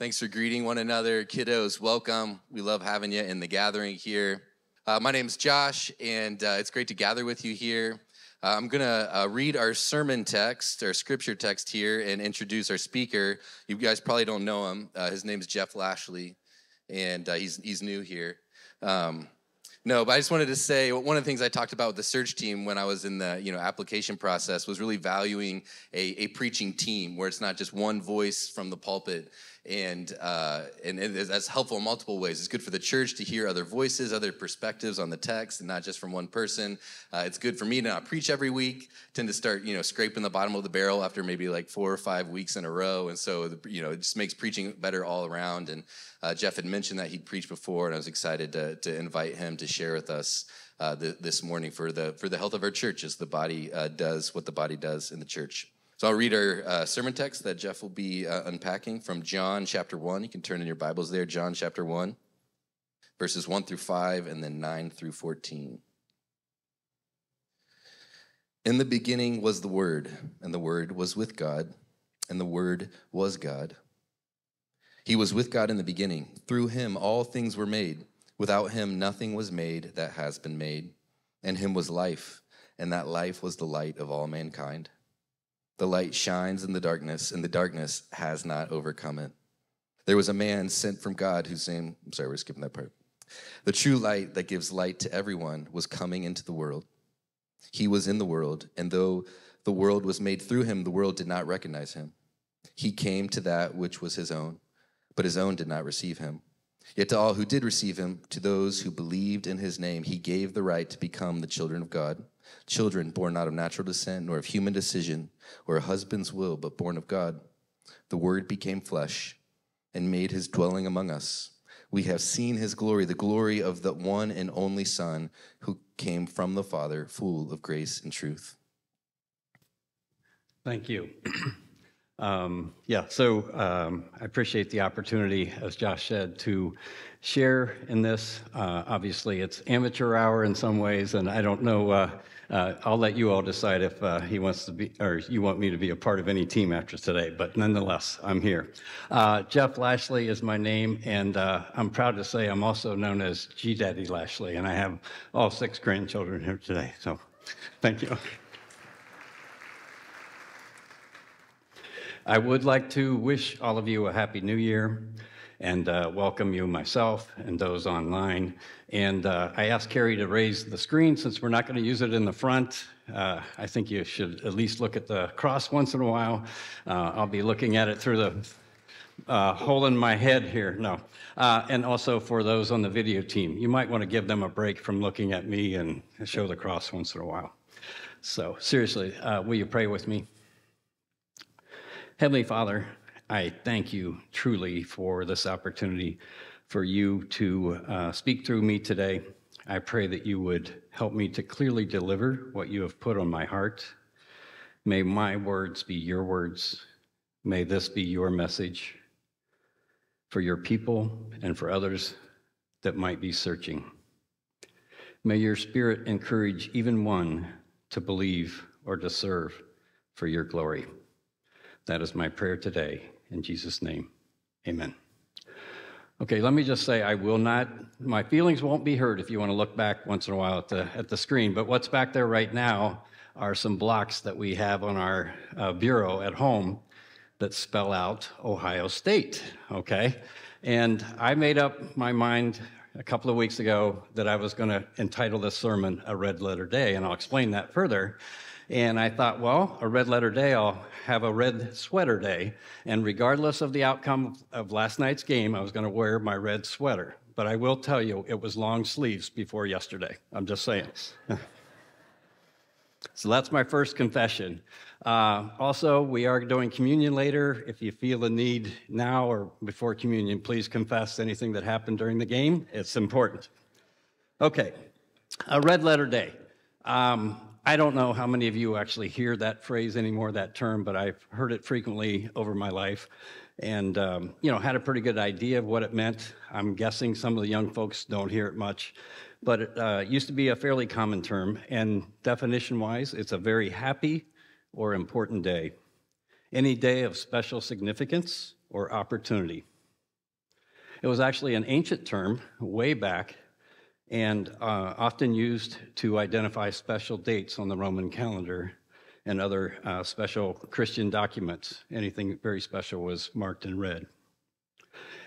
Thanks for greeting one another. Kiddos, welcome. We love having you in the gathering here. Uh, my name is Josh, and uh, it's great to gather with you here. Uh, I'm going to uh, read our sermon text, our scripture text here, and introduce our speaker. You guys probably don't know him. Uh, his name is Jeff Lashley, and uh, he's, he's new here. Um, no, but I just wanted to say one of the things I talked about with the search team when I was in the you know application process was really valuing a, a preaching team where it's not just one voice from the pulpit and uh, and that's helpful in multiple ways. It's good for the church to hear other voices, other perspectives on the text, and not just from one person. Uh, it's good for me to not preach every week. Tend to start, you know, scraping the bottom of the barrel after maybe like four or five weeks in a row, and so you know, it just makes preaching better all around. And uh, Jeff had mentioned that he'd preached before, and I was excited to to invite him to share with us. Uh, the, this morning for the for the health of our church as the body uh, does what the body does in the church. So I'll read our uh, sermon text that Jeff will be uh, unpacking from John chapter 1. You can turn in your Bibles there, John chapter 1, verses 1 through 5, and then 9 through 14. In the beginning was the Word, and the Word was with God, and the Word was God. He was with God in the beginning. Through him all things were made. Without him nothing was made that has been made. And him was life, and that life was the light of all mankind. The light shines in the darkness, and the darkness has not overcome it. There was a man sent from God whose name, I'm sorry, we're skipping that part. The true light that gives light to everyone was coming into the world. He was in the world, and though the world was made through him, the world did not recognize him. He came to that which was his own, but his own did not receive him. Yet to all who did receive him, to those who believed in his name, he gave the right to become the children of God children born not of natural descent, nor of human decision, or a husband's will, but born of God. The Word became flesh and made his dwelling among us. We have seen his glory, the glory of the one and only Son who came from the Father, full of grace and truth. Thank you. um, yeah, so um, I appreciate the opportunity, as Josh said, to share in this. Uh, obviously, it's amateur hour in some ways, and I don't know. Uh, uh, I'll let you all decide if uh, he wants to be, or you want me to be a part of any team after today, but nonetheless, I'm here. Uh, Jeff Lashley is my name, and uh, I'm proud to say I'm also known as G Daddy Lashley, and I have all six grandchildren here today, so thank you. I would like to wish all of you a happy new year and uh, welcome you myself and those online. And uh, I asked Carrie to raise the screen since we're not going to use it in the front. Uh, I think you should at least look at the cross once in a while. Uh, I'll be looking at it through the uh, hole in my head here. No. Uh, and also for those on the video team, you might want to give them a break from looking at me and show the cross once in a while. So, seriously, will you pray with me? Heavenly Father, I thank you truly for this opportunity for you to uh, speak through me today. I pray that you would help me to clearly deliver what you have put on my heart. May my words be your words. May this be your message for your people and for others that might be searching. May your spirit encourage even one to believe or to serve for your glory. That is my prayer today. In Jesus' name, amen. Okay, let me just say I will not, my feelings won't be hurt if you want to look back once in a while at the, at the screen, but what's back there right now are some blocks that we have on our uh, bureau at home that spell out Ohio State, okay? And I made up my mind a couple of weeks ago that I was going to entitle this sermon A Red Letter Day, and I'll explain that further. And I thought, well, a red letter day, I'll have a red sweater day. And regardless of the outcome of last night's game, I was going to wear my red sweater. But I will tell you, it was long sleeves before yesterday. I'm just saying. So that's my first confession. Uh, also, we are doing communion later. If you feel the need now or before communion, please confess anything that happened during the game. It's important. Okay, a red letter day. Um, I don't know how many of you actually hear that phrase anymore, that term, but I've heard it frequently over my life and um, you know had a pretty good idea of what it meant. I'm guessing some of the young folks don't hear it much, but it uh, used to be a fairly common term. And definition-wise, it's a very happy or important day, any day of special significance or opportunity. It was actually an ancient term way back and uh, often used to identify special dates on the Roman calendar and other uh, special Christian documents. Anything very special was marked in red.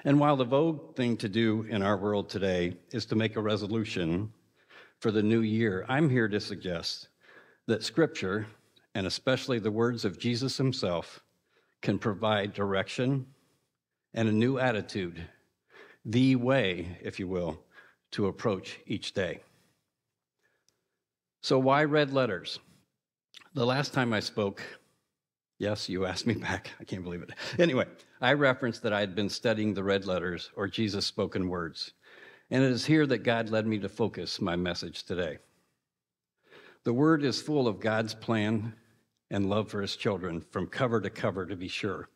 And while the vogue thing to do in our world today is to make a resolution for the new year, I'm here to suggest that Scripture, and especially the words of Jesus himself, can provide direction and a new attitude, the way, if you will, to approach each day. So, why red letters? The last time I spoke, yes, you asked me back. I can't believe it. Anyway, I referenced that I had been studying the red letters or Jesus' spoken words. And it is here that God led me to focus my message today. The word is full of God's plan and love for his children from cover to cover, to be sure.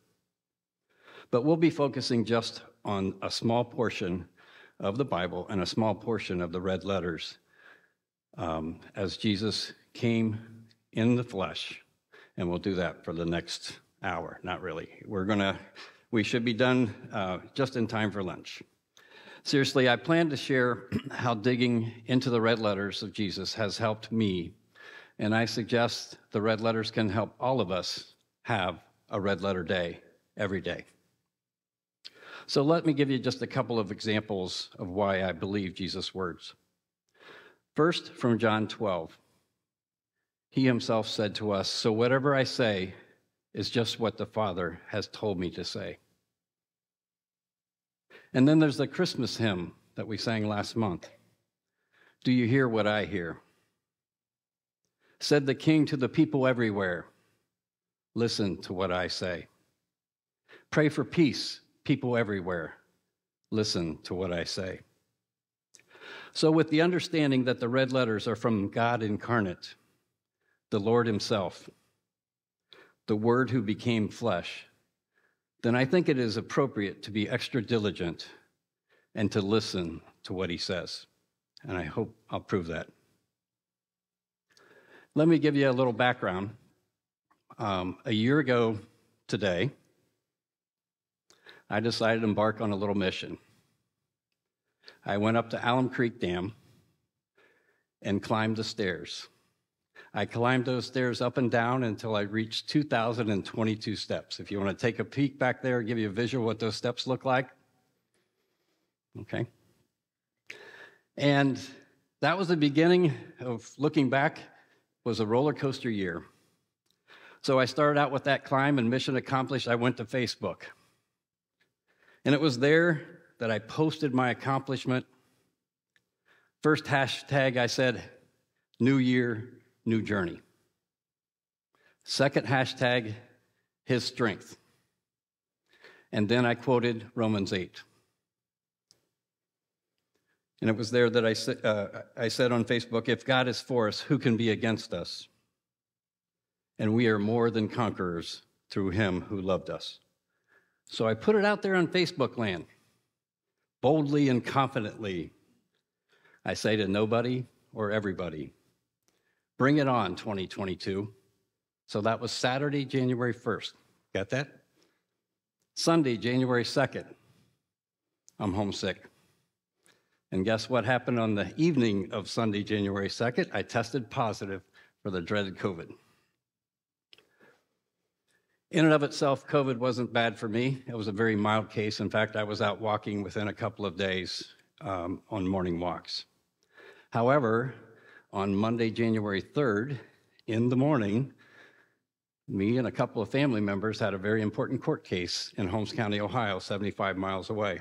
But we'll be focusing just on a small portion of the Bible and a small portion of the red letters um, as Jesus came in the flesh. And we'll do that for the next hour. Not really. We're going to, we should be done uh, just in time for lunch. Seriously, I plan to share how digging into the red letters of Jesus has helped me. And I suggest the red letters can help all of us have a red letter day every day. So let me give you just a couple of examples of why I believe Jesus' words. First, from John 12. He himself said to us, So whatever I say is just what the Father has told me to say. And then there's the Christmas hymn that we sang last month. Do you hear what I hear? Said the King to the people everywhere, Listen to what I say. Pray for peace, people everywhere. Listen to what I say. So, with the understanding that the red letters are from God incarnate, the Lord Himself, the Word who became flesh, then I think it is appropriate to be extra diligent and to listen to what He says. And I hope I'll prove that. Let me give you a little background. Um, a year ago today, I decided to embark on a little mission. I went up to Alum Creek Dam and climbed the stairs. I climbed those stairs up and down until I reached 2,022 steps. If you want to take a peek back there, give you a visual what those steps look like. Okay. And that was the beginning of looking back was a roller coaster year. So I started out with that climb and mission accomplished. I went to Facebook. And it was there that I posted my accomplishment. First hashtag I said, New Year, new journey. Second hashtag, his strength. And then I quoted Romans 8. And it was there that I, uh, I said on Facebook if God is for us, who can be against us? And we are more than conquerors through him who loved us. So I put it out there on Facebook land, boldly and confidently. I say to nobody or everybody, Bring it on, 2022. So that was Saturday, January 1st. Got that? Sunday, January 2nd. I'm homesick. And guess what happened on the evening of Sunday, January 2nd? I tested positive for the dreaded COVID. In and of itself, COVID wasn't bad for me. It was a very mild case. In fact, I was out walking within a couple of days um, on morning walks. However, on Monday, January 3rd, in the morning, me and a couple of family members had a very important court case in Holmes County, Ohio, 75 miles away.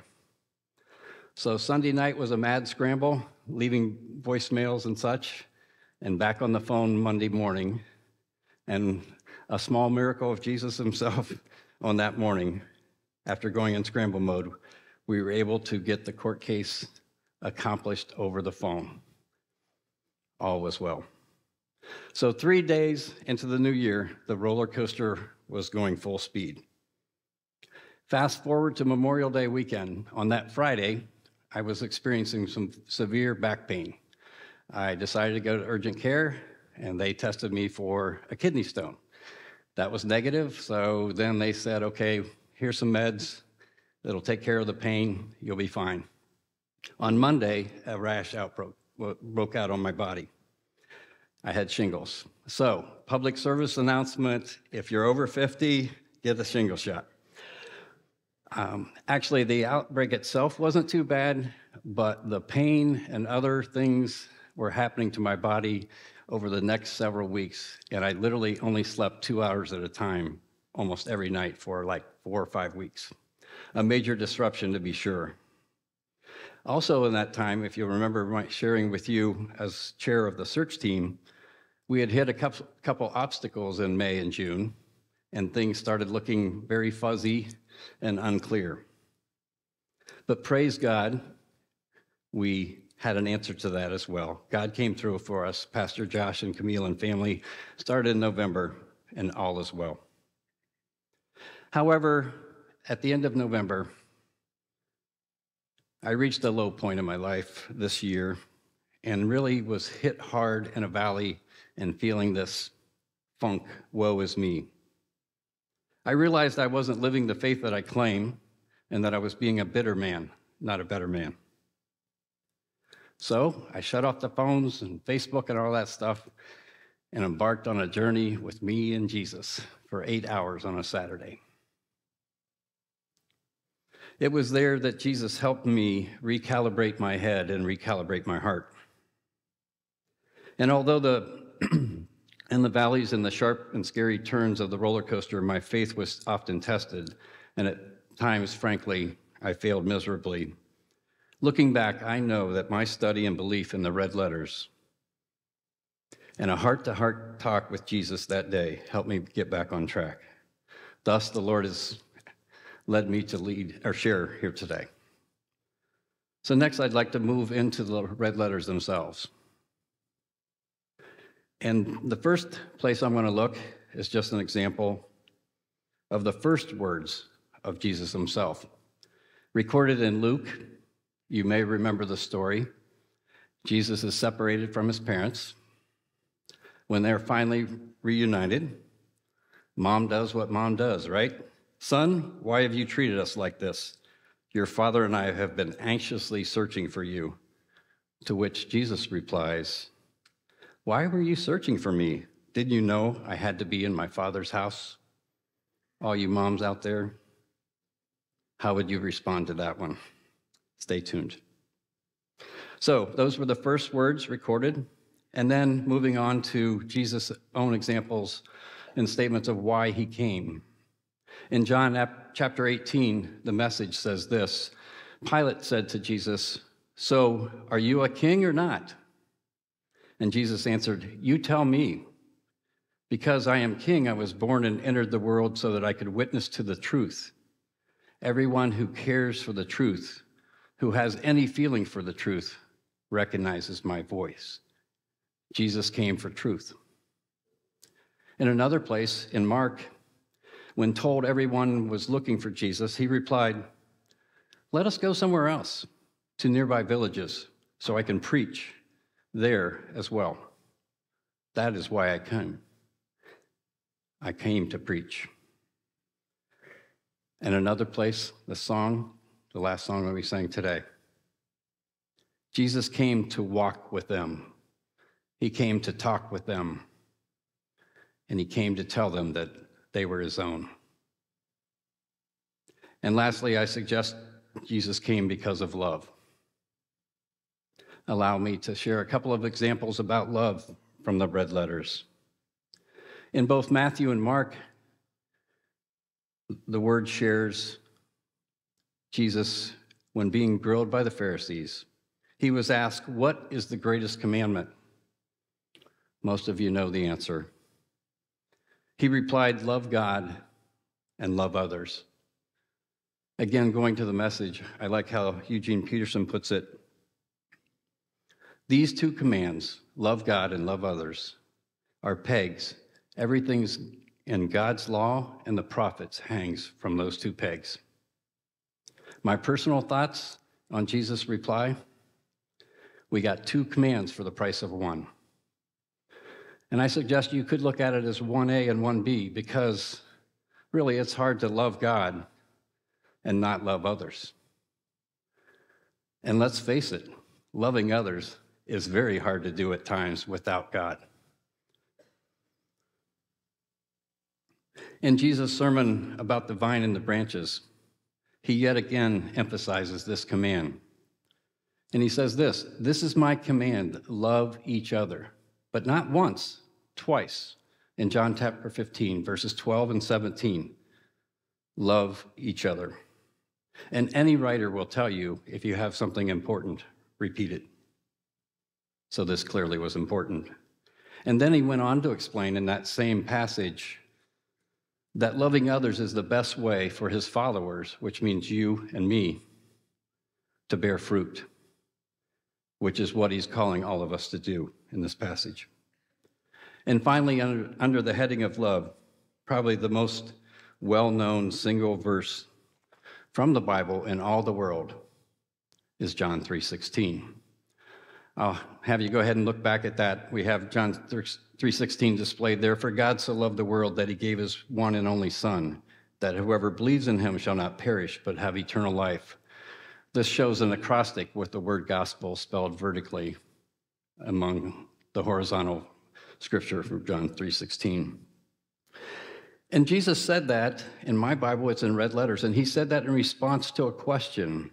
So Sunday night was a mad scramble, leaving voicemails and such. and back on the phone Monday morning. And a small miracle of Jesus himself on that morning, after going in scramble mode, we were able to get the court case accomplished over the phone. All was well. So, three days into the new year, the roller coaster was going full speed. Fast forward to Memorial Day weekend. On that Friday, I was experiencing some severe back pain. I decided to go to urgent care, and they tested me for a kidney stone. That was negative, so then they said, okay, here's some meds that'll take care of the pain, you'll be fine. On Monday, a rash outbroke broke out on my body. I had shingles. So, public service announcement if you're over 50, get the shingle shot. Um, actually, the outbreak itself wasn't too bad, but the pain and other things were happening to my body over the next several weeks. And I literally only slept two hours at a time almost every night for like four or five weeks. A major disruption, to be sure. Also, in that time, if you remember my sharing with you as chair of the search team, we had hit a couple, couple obstacles in May and June, and things started looking very fuzzy and unclear. But praise God, we had an answer to that as well. God came through for us. Pastor Josh and Camille and family started in November, and all is well. However, at the end of November, I reached a low point in my life this year and really was hit hard in a valley and feeling this funk, woe is me. I realized I wasn't living the faith that I claim and that I was being a bitter man, not a better man. So I shut off the phones and Facebook and all that stuff and embarked on a journey with me and Jesus for eight hours on a Saturday. It was there that Jesus helped me recalibrate my head and recalibrate my heart. And although the in the valleys and the sharp and scary turns of the roller coaster, my faith was often tested, and at times, frankly, I failed miserably. Looking back, I know that my study and belief in the red letters and a heart to heart talk with Jesus that day helped me get back on track. Thus, the Lord has led me to lead or share here today. So, next, I'd like to move into the red letters themselves. And the first place I'm going to look is just an example of the first words of Jesus himself. Recorded in Luke, you may remember the story. Jesus is separated from his parents. When they're finally reunited, mom does what mom does, right? Son, why have you treated us like this? Your father and I have been anxiously searching for you. To which Jesus replies, Why were you searching for me? Didn't you know I had to be in my father's house? All you moms out there, how would you respond to that one? Stay tuned. So, those were the first words recorded. And then moving on to Jesus' own examples and statements of why he came. In John chapter 18, the message says this Pilate said to Jesus, So are you a king or not? And Jesus answered, You tell me. Because I am king, I was born and entered the world so that I could witness to the truth. Everyone who cares for the truth, who has any feeling for the truth, recognizes my voice. Jesus came for truth. In another place, in Mark, when told everyone was looking for Jesus, he replied, Let us go somewhere else, to nearby villages, so I can preach there as well. That is why I came. I came to preach. And another place, the song, the last song that we sang today. Jesus came to walk with them. He came to talk with them. And he came to tell them that they were his own. And lastly, I suggest Jesus came because of love. Allow me to share a couple of examples about love from the red letters. In both Matthew and Mark, the word shares Jesus when being grilled by the Pharisees. He was asked, What is the greatest commandment? Most of you know the answer. He replied, Love God and love others. Again, going to the message, I like how Eugene Peterson puts it. These two commands, love God and love others, are pegs. Everything's in God's law and the prophets hangs from those two pegs. My personal thoughts on Jesus' reply we got two commands for the price of one. And I suggest you could look at it as 1A and 1B because really it's hard to love God and not love others. And let's face it, loving others is very hard to do at times without God. In Jesus' sermon about the vine and the branches, he yet again emphasizes this command. And he says this This is my command love each other, but not once, twice. In John chapter 15, verses 12 and 17, love each other. And any writer will tell you if you have something important, repeat it. So this clearly was important. And then he went on to explain in that same passage that loving others is the best way for his followers, which means you and me, to bear fruit, which is what he's calling all of us to do in this passage. And finally, under, under the heading of love, probably the most well known single verse from the Bible in all the world is John 3:16. I'll have you go ahead and look back at that. We have John 3:16 displayed there. For God so loved the world that he gave his one and only son, that whoever believes in him shall not perish but have eternal life. This shows an acrostic with the word gospel spelled vertically among the horizontal scripture from John 3:16. And Jesus said that in my Bible it's in red letters and he said that in response to a question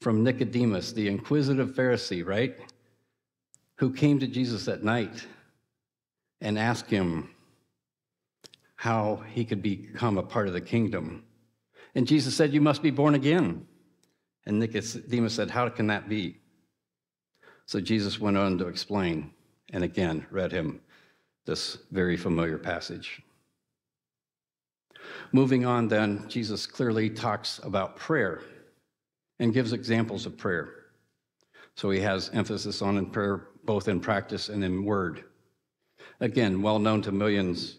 from Nicodemus, the inquisitive Pharisee, right? Who came to Jesus at night and asked him how he could become a part of the kingdom. And Jesus said, You must be born again. And Nicodemus said, How can that be? So Jesus went on to explain, and again read him this very familiar passage. Moving on, then, Jesus clearly talks about prayer and gives examples of prayer. So he has emphasis on in prayer both in practice and in word. Again, well known to millions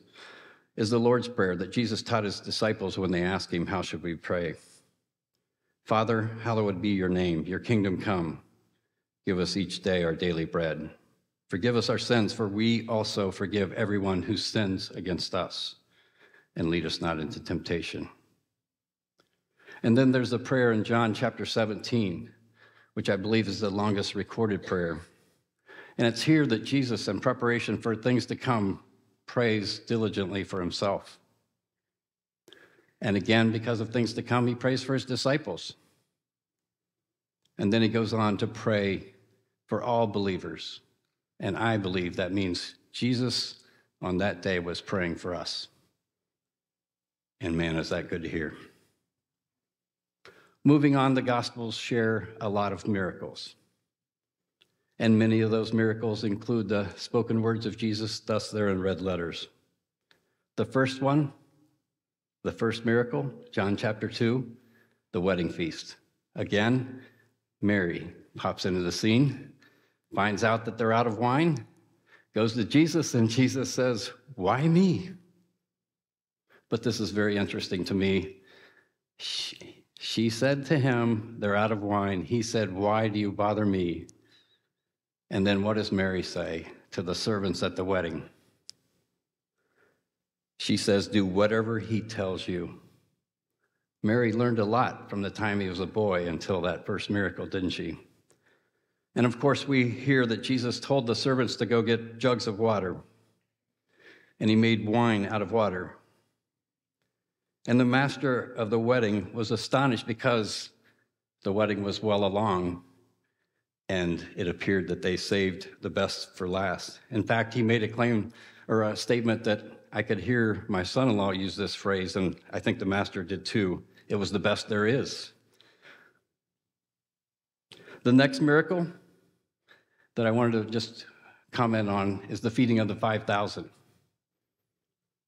is the Lord's Prayer that Jesus taught his disciples when they asked him, How should we pray? Father, hallowed be your name, your kingdom come. Give us each day our daily bread. Forgive us our sins, for we also forgive everyone who sins against us. And lead us not into temptation. And then there's a prayer in John chapter 17, which I believe is the longest recorded prayer. And it's here that Jesus, in preparation for things to come, prays diligently for himself. And again, because of things to come, he prays for his disciples. And then he goes on to pray for all believers. And I believe that means Jesus on that day was praying for us. And man, is that good to hear. Moving on, the Gospels share a lot of miracles. And many of those miracles include the spoken words of Jesus, thus they're in red letters. The first one, the first miracle, John chapter 2, the wedding feast. Again, Mary pops into the scene, finds out that they're out of wine, goes to Jesus, and Jesus says, Why me? But this is very interesting to me. She, she said to him, They're out of wine. He said, Why do you bother me? And then what does Mary say to the servants at the wedding? She says, Do whatever he tells you. Mary learned a lot from the time he was a boy until that first miracle, didn't she? And of course, we hear that Jesus told the servants to go get jugs of water, and he made wine out of water. And the master of the wedding was astonished because the wedding was well along and it appeared that they saved the best for last. In fact, he made a claim or a statement that I could hear my son in law use this phrase, and I think the master did too. It was the best there is. The next miracle that I wanted to just comment on is the feeding of the 5,000. I'm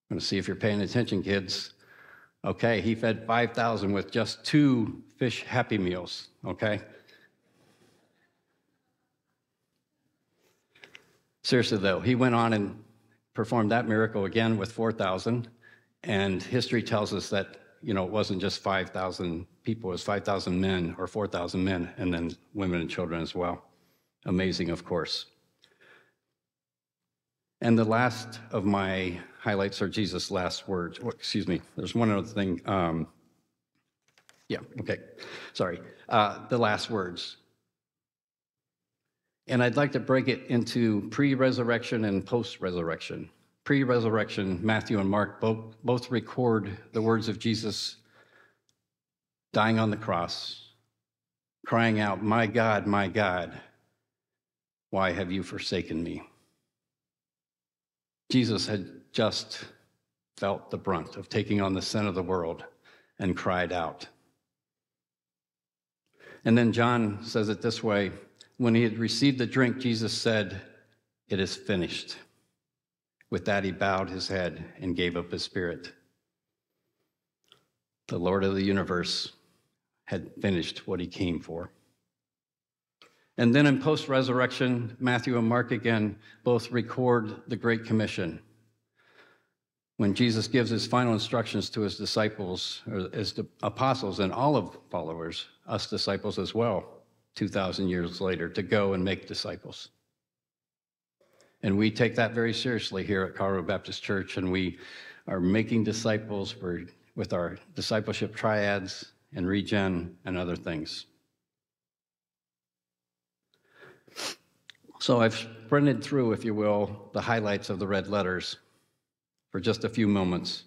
going to see if you're paying attention, kids. Okay, he fed 5,000 with just two fish happy meals, okay? Seriously, though, he went on and performed that miracle again with 4,000. And history tells us that, you know, it wasn't just 5,000 people, it was 5,000 men or 4,000 men, and then women and children as well. Amazing, of course. And the last of my highlights are Jesus' last words. Oh, excuse me, there's one other thing. Um, yeah, okay, sorry. Uh, the last words. And I'd like to break it into pre resurrection and post resurrection. Pre resurrection, Matthew and Mark both, both record the words of Jesus dying on the cross, crying out, My God, my God, why have you forsaken me? Jesus had just felt the brunt of taking on the sin of the world and cried out. And then John says it this way when he had received the drink, Jesus said, It is finished. With that, he bowed his head and gave up his spirit. The Lord of the universe had finished what he came for. And then in post resurrection, Matthew and Mark again both record the Great Commission. When Jesus gives his final instructions to his disciples, or his apostles, and all of followers, us disciples as well, 2,000 years later to go and make disciples. And we take that very seriously here at Karl Road Baptist Church, and we are making disciples with our discipleship triads and regen and other things. So I've sprinted through, if you will, the highlights of the red letters for just a few moments.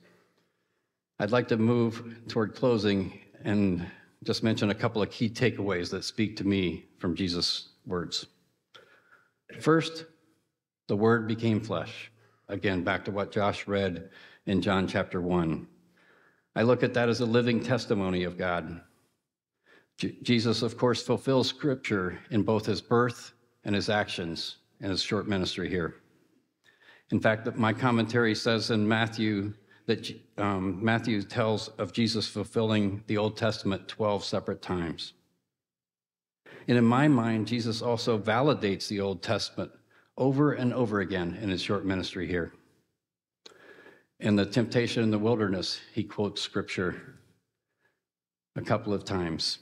I'd like to move toward closing and just mention a couple of key takeaways that speak to me from Jesus' words. First, the Word became flesh. Again, back to what Josh read in John chapter 1. I look at that as a living testimony of God. J- Jesus, of course, fulfills Scripture in both his birth and his actions in his short ministry here. In fact, my commentary says in Matthew that um, Matthew tells of Jesus fulfilling the Old Testament 12 separate times. And in my mind, Jesus also validates the Old Testament over and over again in his short ministry here. In the temptation in the wilderness, he quotes scripture a couple of times.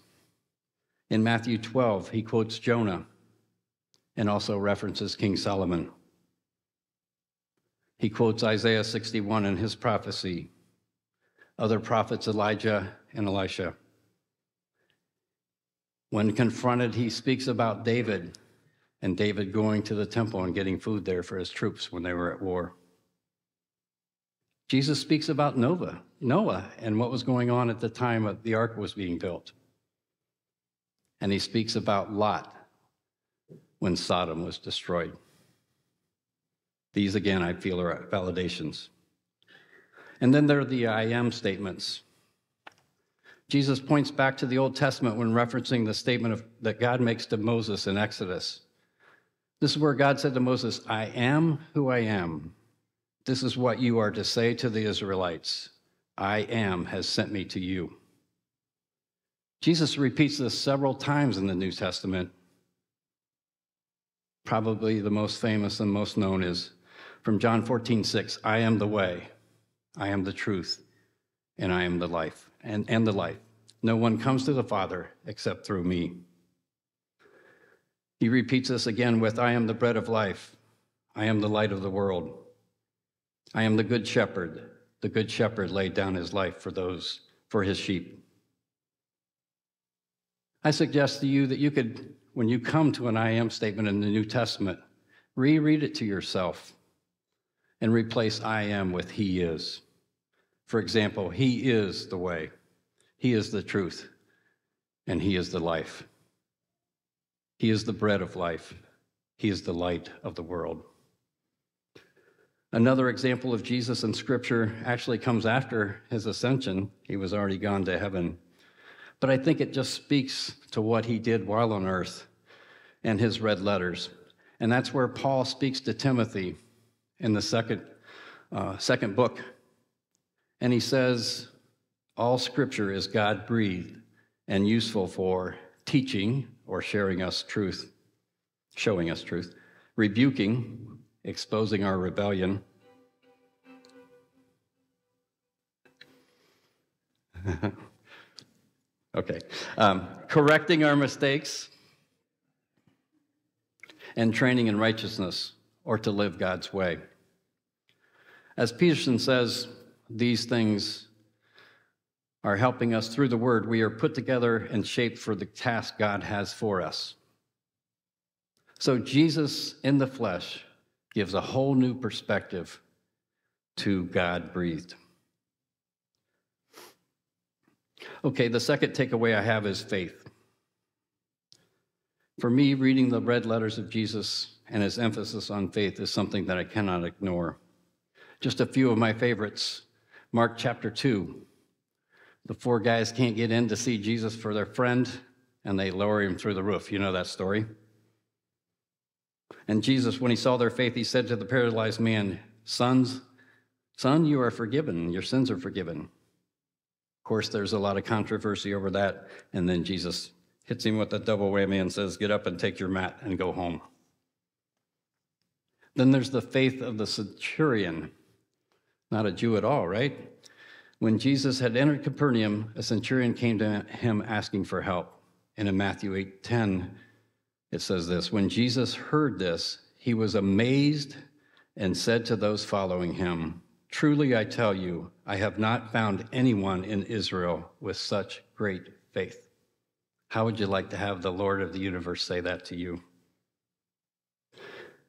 In Matthew 12, he quotes Jonah and also references King Solomon. He quotes Isaiah 61 in his prophecy, other prophets, Elijah and Elisha. When confronted, he speaks about David and David going to the temple and getting food there for his troops when they were at war. Jesus speaks about Noah, Noah and what was going on at the time the ark was being built. And he speaks about Lot when Sodom was destroyed. These, again, I feel are validations. And then there are the I am statements. Jesus points back to the Old Testament when referencing the statement of, that God makes to Moses in Exodus. This is where God said to Moses, I am who I am. This is what you are to say to the Israelites I am has sent me to you. Jesus repeats this several times in the New Testament. Probably the most famous and most known is from John 14, 6, I am the way, I am the truth, and I am the life, and, and the life. No one comes to the Father except through me. He repeats this again with, I am the bread of life, I am the light of the world. I am the good shepherd. The good shepherd laid down his life for those, for his sheep. I suggest to you that you could, when you come to an I am statement in the New Testament, reread it to yourself and replace I am with He is. For example, He is the way, He is the truth, and He is the life. He is the bread of life, He is the light of the world. Another example of Jesus in Scripture actually comes after his ascension. He was already gone to heaven. But I think it just speaks to what he did while on earth and his red letters. And that's where Paul speaks to Timothy in the second, uh, second book. And he says, All scripture is God breathed and useful for teaching or sharing us truth, showing us truth, rebuking, exposing our rebellion. okay. Um, correcting our mistakes and training in righteousness or to live God's way. As Peterson says, these things are helping us through the word. We are put together and shaped for the task God has for us. So, Jesus in the flesh gives a whole new perspective to God breathed. Okay, the second takeaway I have is faith. For me, reading the red letters of Jesus and his emphasis on faith is something that I cannot ignore. Just a few of my favorites Mark chapter 2. The four guys can't get in to see Jesus for their friend, and they lower him through the roof. You know that story. And Jesus, when he saw their faith, he said to the paralyzed man, Sons, son, you are forgiven. Your sins are forgiven. Of course, there's a lot of controversy over that. And then Jesus hits him with a double whammy and says, Get up and take your mat and go home. Then there's the faith of the centurion, not a Jew at all, right? When Jesus had entered Capernaum, a centurion came to him asking for help. And in Matthew 8 10, it says this When Jesus heard this, he was amazed and said to those following him, Truly I tell you, I have not found anyone in Israel with such great faith. How would you like to have the Lord of the universe say that to you?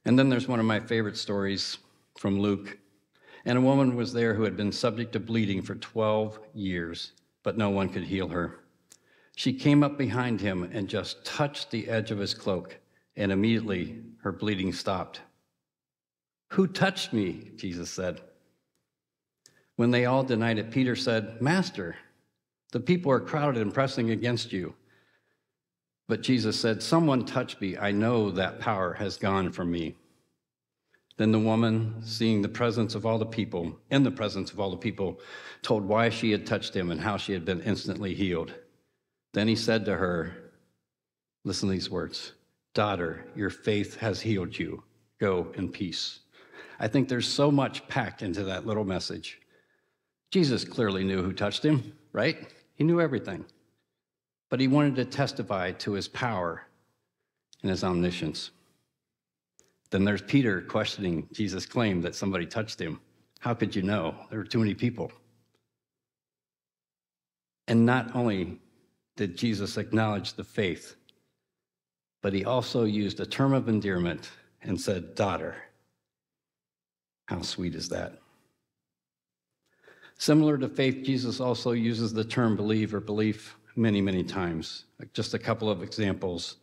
And then there's one of my favorite stories from Luke. And a woman was there who had been subject to bleeding for 12 years, but no one could heal her. She came up behind him and just touched the edge of his cloak, and immediately her bleeding stopped. Who touched me? Jesus said. When they all denied it, Peter said, Master, the people are crowded and pressing against you. But Jesus said, Someone touched me. I know that power has gone from me. Then the woman, seeing the presence of all the people, in the presence of all the people, told why she had touched him and how she had been instantly healed. Then he said to her, Listen to these words Daughter, your faith has healed you. Go in peace. I think there's so much packed into that little message. Jesus clearly knew who touched him, right? He knew everything but he wanted to testify to his power and his omniscience. Then there's Peter questioning Jesus' claim that somebody touched him. How could you know? There were too many people. And not only did Jesus acknowledge the faith, but he also used a term of endearment and said, Daughter. How sweet is that? Similar to faith, Jesus also uses the term believe or belief many, many times. Just a couple of examples.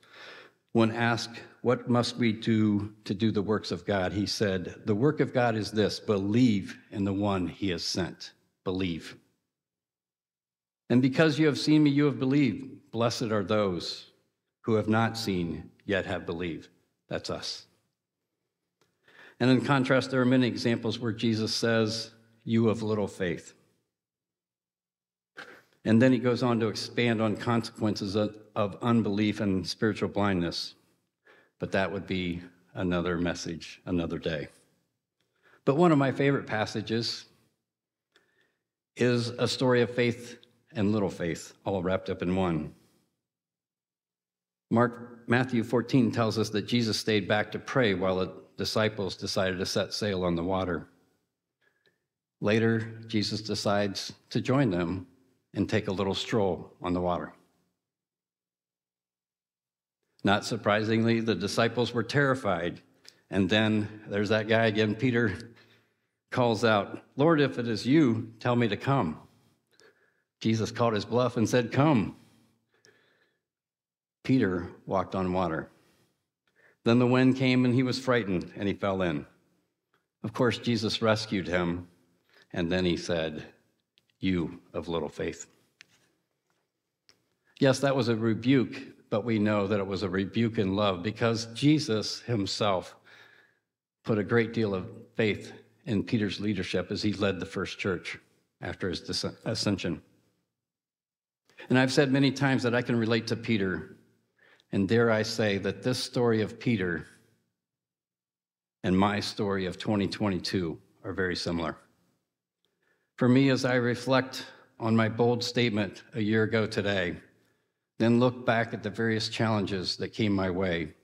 When asked, What must we do to do the works of God? He said, The work of God is this believe in the one he has sent. Believe. And because you have seen me, you have believed. Blessed are those who have not seen, yet have believed. That's us. And in contrast, there are many examples where Jesus says, You have little faith. And then he goes on to expand on consequences of, of unbelief and spiritual blindness. But that would be another message, another day. But one of my favorite passages is a story of faith and little faith, all wrapped up in one. Mark Matthew 14 tells us that Jesus stayed back to pray while the disciples decided to set sail on the water. Later, Jesus decides to join them and take a little stroll on the water. Not surprisingly, the disciples were terrified. And then there's that guy again, Peter calls out, Lord, if it is you, tell me to come. Jesus caught his bluff and said, Come. Peter walked on water. Then the wind came and he was frightened and he fell in. Of course, Jesus rescued him. And then he said, you of little faith. Yes, that was a rebuke, but we know that it was a rebuke in love because Jesus himself put a great deal of faith in Peter's leadership as he led the first church after his ascension. And I've said many times that I can relate to Peter, and dare I say that this story of Peter and my story of 2022 are very similar. For me, as I reflect on my bold statement a year ago today, then look back at the various challenges that came my way,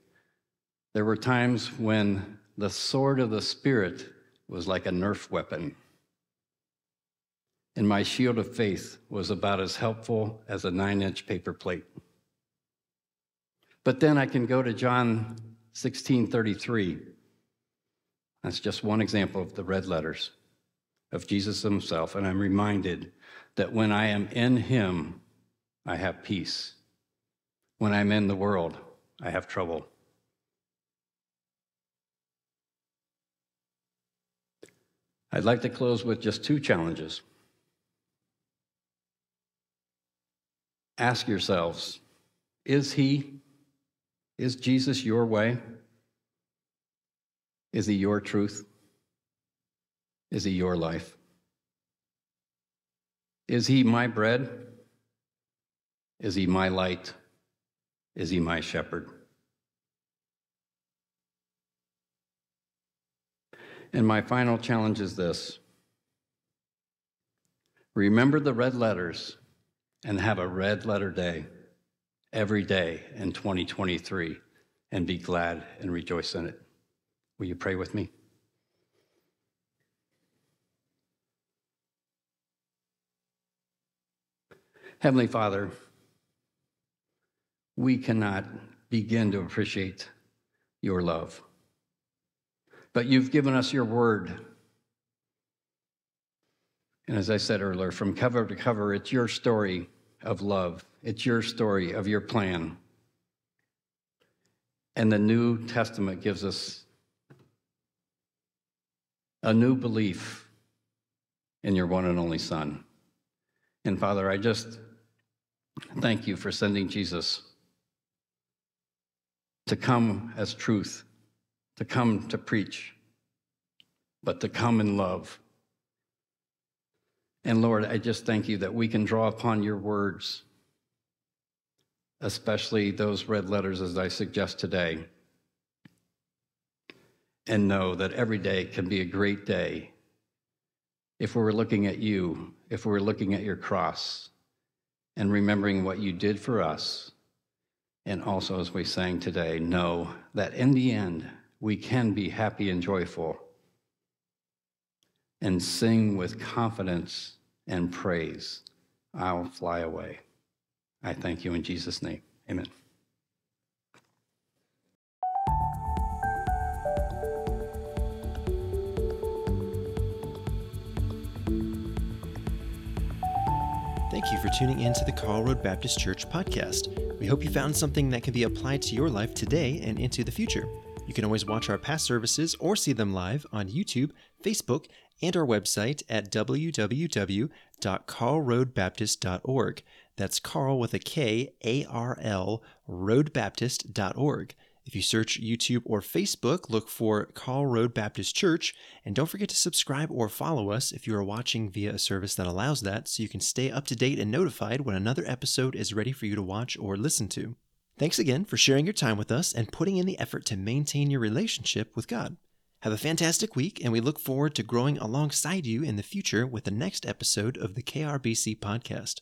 there were times when the sword of the Spirit was like a Nerf weapon. And my shield of faith was about as helpful as a nine inch paper plate. But then I can go to John 16 33. That's just one example of the red letters of Jesus himself. And I'm reminded that when I am in him, I have peace. When I'm in the world, I have trouble. I'd like to close with just two challenges. Ask yourselves Is He, is Jesus your way? Is He your truth? Is He your life? Is He my bread? Is He my light? Is He my shepherd? And my final challenge is this remember the red letters and have a red letter day every day in 2023 and be glad and rejoice in it. Will you pray with me? Heavenly Father, we cannot begin to appreciate your love. But you've given us your word. And as I said earlier, from cover to cover, it's your story of love, it's your story of your plan. And the New Testament gives us a new belief in your one and only Son. And Father, I just thank you for sending Jesus to come as truth to come to preach, but to come in love. And Lord, I just thank you that we can draw upon your words, especially those red letters as I suggest today, and know that every day can be a great day if we were looking at you, if we were looking at your cross, and remembering what you did for us. And also, as we sang today, know that in the end, we can be happy and joyful and sing with confidence and praise. I'll fly away. I thank you in Jesus' name. Amen. Thank you for tuning in to the Karl Road Baptist Church podcast. We hope you found something that can be applied to your life today and into the future. You can always watch our past services or see them live on YouTube, Facebook, and our website at www.karlroadbaptist.org. That's Carl with a K, A R L, roadbaptist.org. If you search YouTube or Facebook, look for Karl Road Baptist Church, and don't forget to subscribe or follow us if you are watching via a service that allows that so you can stay up to date and notified when another episode is ready for you to watch or listen to. Thanks again for sharing your time with us and putting in the effort to maintain your relationship with God. Have a fantastic week, and we look forward to growing alongside you in the future with the next episode of the KRBC podcast.